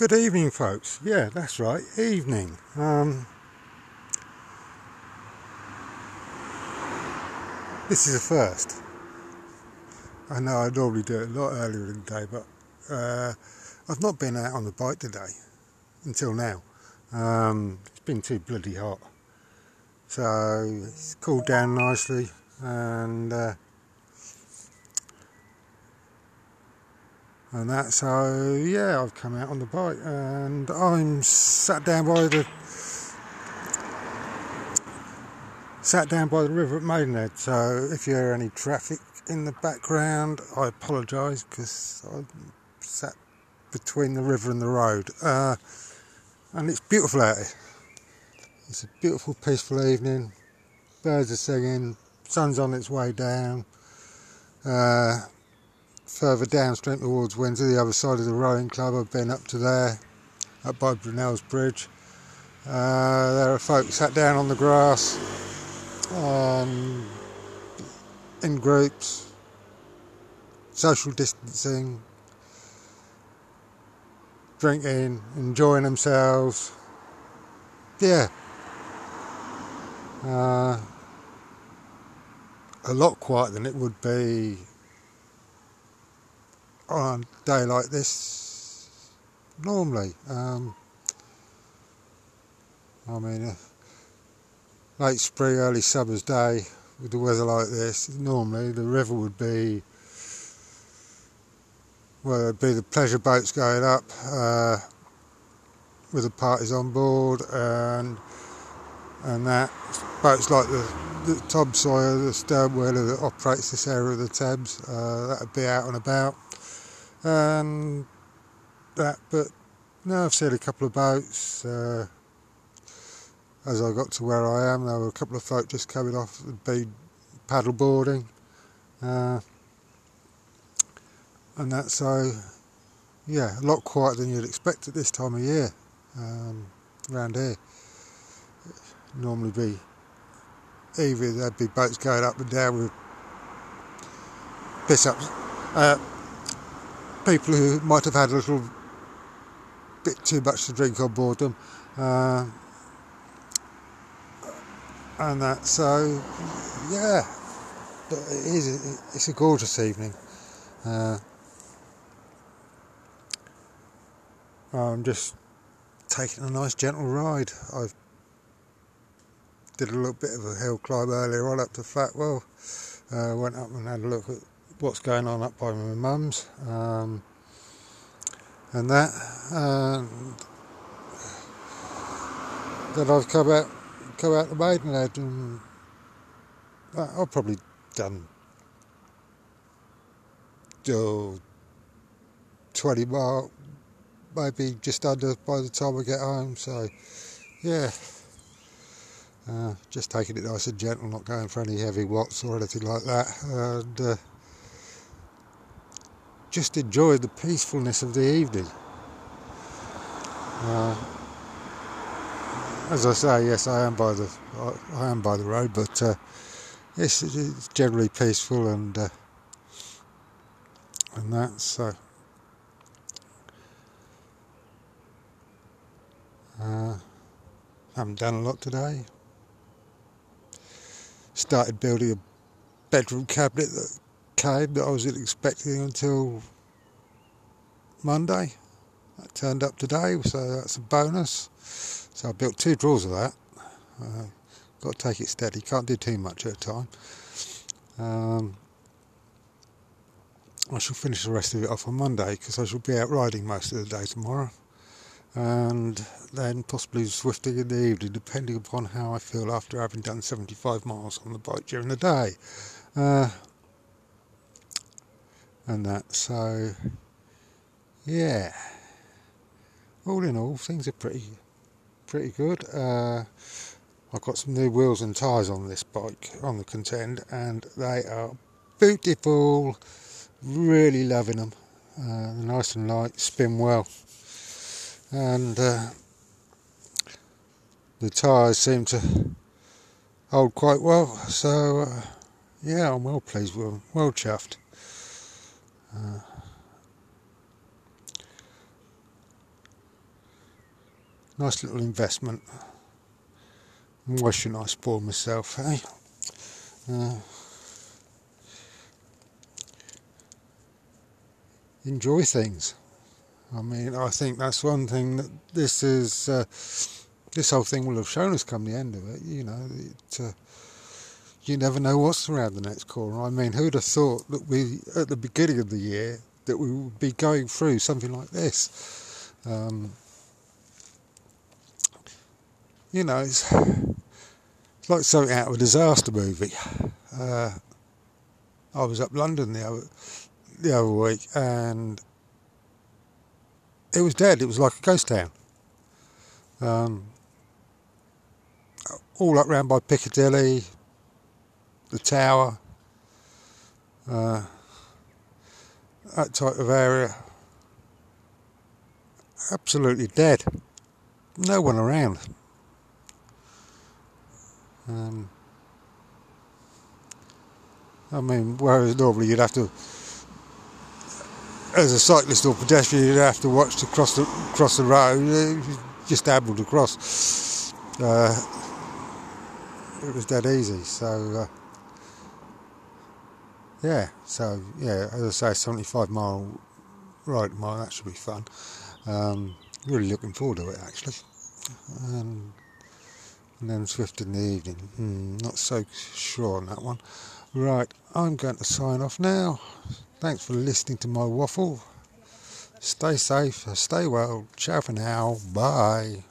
Good evening, folks. Yeah, that's right, evening. Um, this is a first. I know I normally do it a lot earlier in the day, but uh, I've not been out on the bike today until now. Um, it's been too bloody hot, so it's cooled down nicely, and uh, and that. So yeah, I've come out on the bike and I'm sat down by the sat down by the river at Maidenhead. So if you hear any traffic in the background, I apologise because I sat between the river and the road. Uh, and it's beautiful out here. It's a beautiful, peaceful evening. Birds are singing. Sun's on its way down. Uh, further downstream towards Windsor, the other side of the rowing club. I've been up to there, up by Brunel's Bridge. Uh, there are folks sat down on the grass um, in groups, social distancing, drinking, enjoying themselves. Yeah. Uh, a lot quieter than it would be on a day like this normally. Um, I mean, uh, late spring, early summer's day with the weather like this, normally the river would be, well, it'd be the pleasure boats going up uh, with the parties on board and and that boats like the, the Tom Sawyer, the stern wheeler that operates this area of the Thames, uh, that would be out and about and that. But now I've seen a couple of boats. Uh, as I got to where I am, there were a couple of folk just coming off and been paddle boarding, uh, and that. So, yeah, a lot quieter than you'd expect at this time of year um, around here. normally be either there'd be boats going up and down with piss ups. Uh, people who might have had a little bit too much to drink on board them. Uh, and that, so yeah, but it is, it's a gorgeous evening. Uh, I'm just taking a nice gentle ride. I did a little bit of a hill climb earlier on up to Fatwell. Uh, went up and had a look at what's going on up by my mum's um, and that and then I've come out come out to Maidenhead and I've probably done oh, 20 mile maybe just under by the time I get home so yeah. Uh, just taking it nice and gentle not going for any heavy watts or anything like that and uh, just enjoy the peacefulness of the evening. Uh, as I say, yes, I am by the I, am by the road, but uh, it's, it's, generally peaceful and uh, and that. So uh, haven't done a lot today. Started building a bedroom cabinet that came that I wasn't expecting until Monday. That turned up today, so that's a bonus. So I built two drawers of that. Uh, got to take it steady, can't do too much at a time. Um, I shall finish the rest of it off on Monday because I shall be out riding most of the day tomorrow. And then possibly Zwifting in the evening, depending upon how I feel after having done 75 miles on the bike during the day. Uh, and that. So, yeah, all in all, things are pretty pretty good. Uh, I've got some new wheels and tyres on this bike on the contend, and they are beautiful. Really loving them. Uh, nice and light, spin well, and uh, the tyres seem to hold quite well. So, uh, yeah, I'm well pleased with them. Well chuffed. Uh, Nice little investment. Why shouldn't I spoil myself, eh? Uh, enjoy things. I mean, I think that's one thing that this is. Uh, this whole thing will have shown us come the end of it. You know, it, you never know what's around the next corner. I mean, who'd have thought that we, at the beginning of the year, that we would be going through something like this? Um, you know, it's, it's, like something out of a disaster movie. Uh, I was up London the other the other week, and it was dead. It was like a ghost town. Um, all up round by Piccadilly, the Tower, uh, that type of area. Absolutely dead. No one around. Um, I mean, whereas normally you'd have to, as a cyclist or pedestrian, you'd have to watch to cross the cross the road. Just ambled across. Uh, it was dead easy. So uh, yeah, so yeah, as I say, 75 mile ride mile. That should be fun. Um, really looking forward to it actually. Um, and then Zwift in the evening. Hmm, not so sure on that one. Right, I'm going to sign off now. Thanks for listening to my waffle. Stay safe, stay well. Ciao for now. Bye.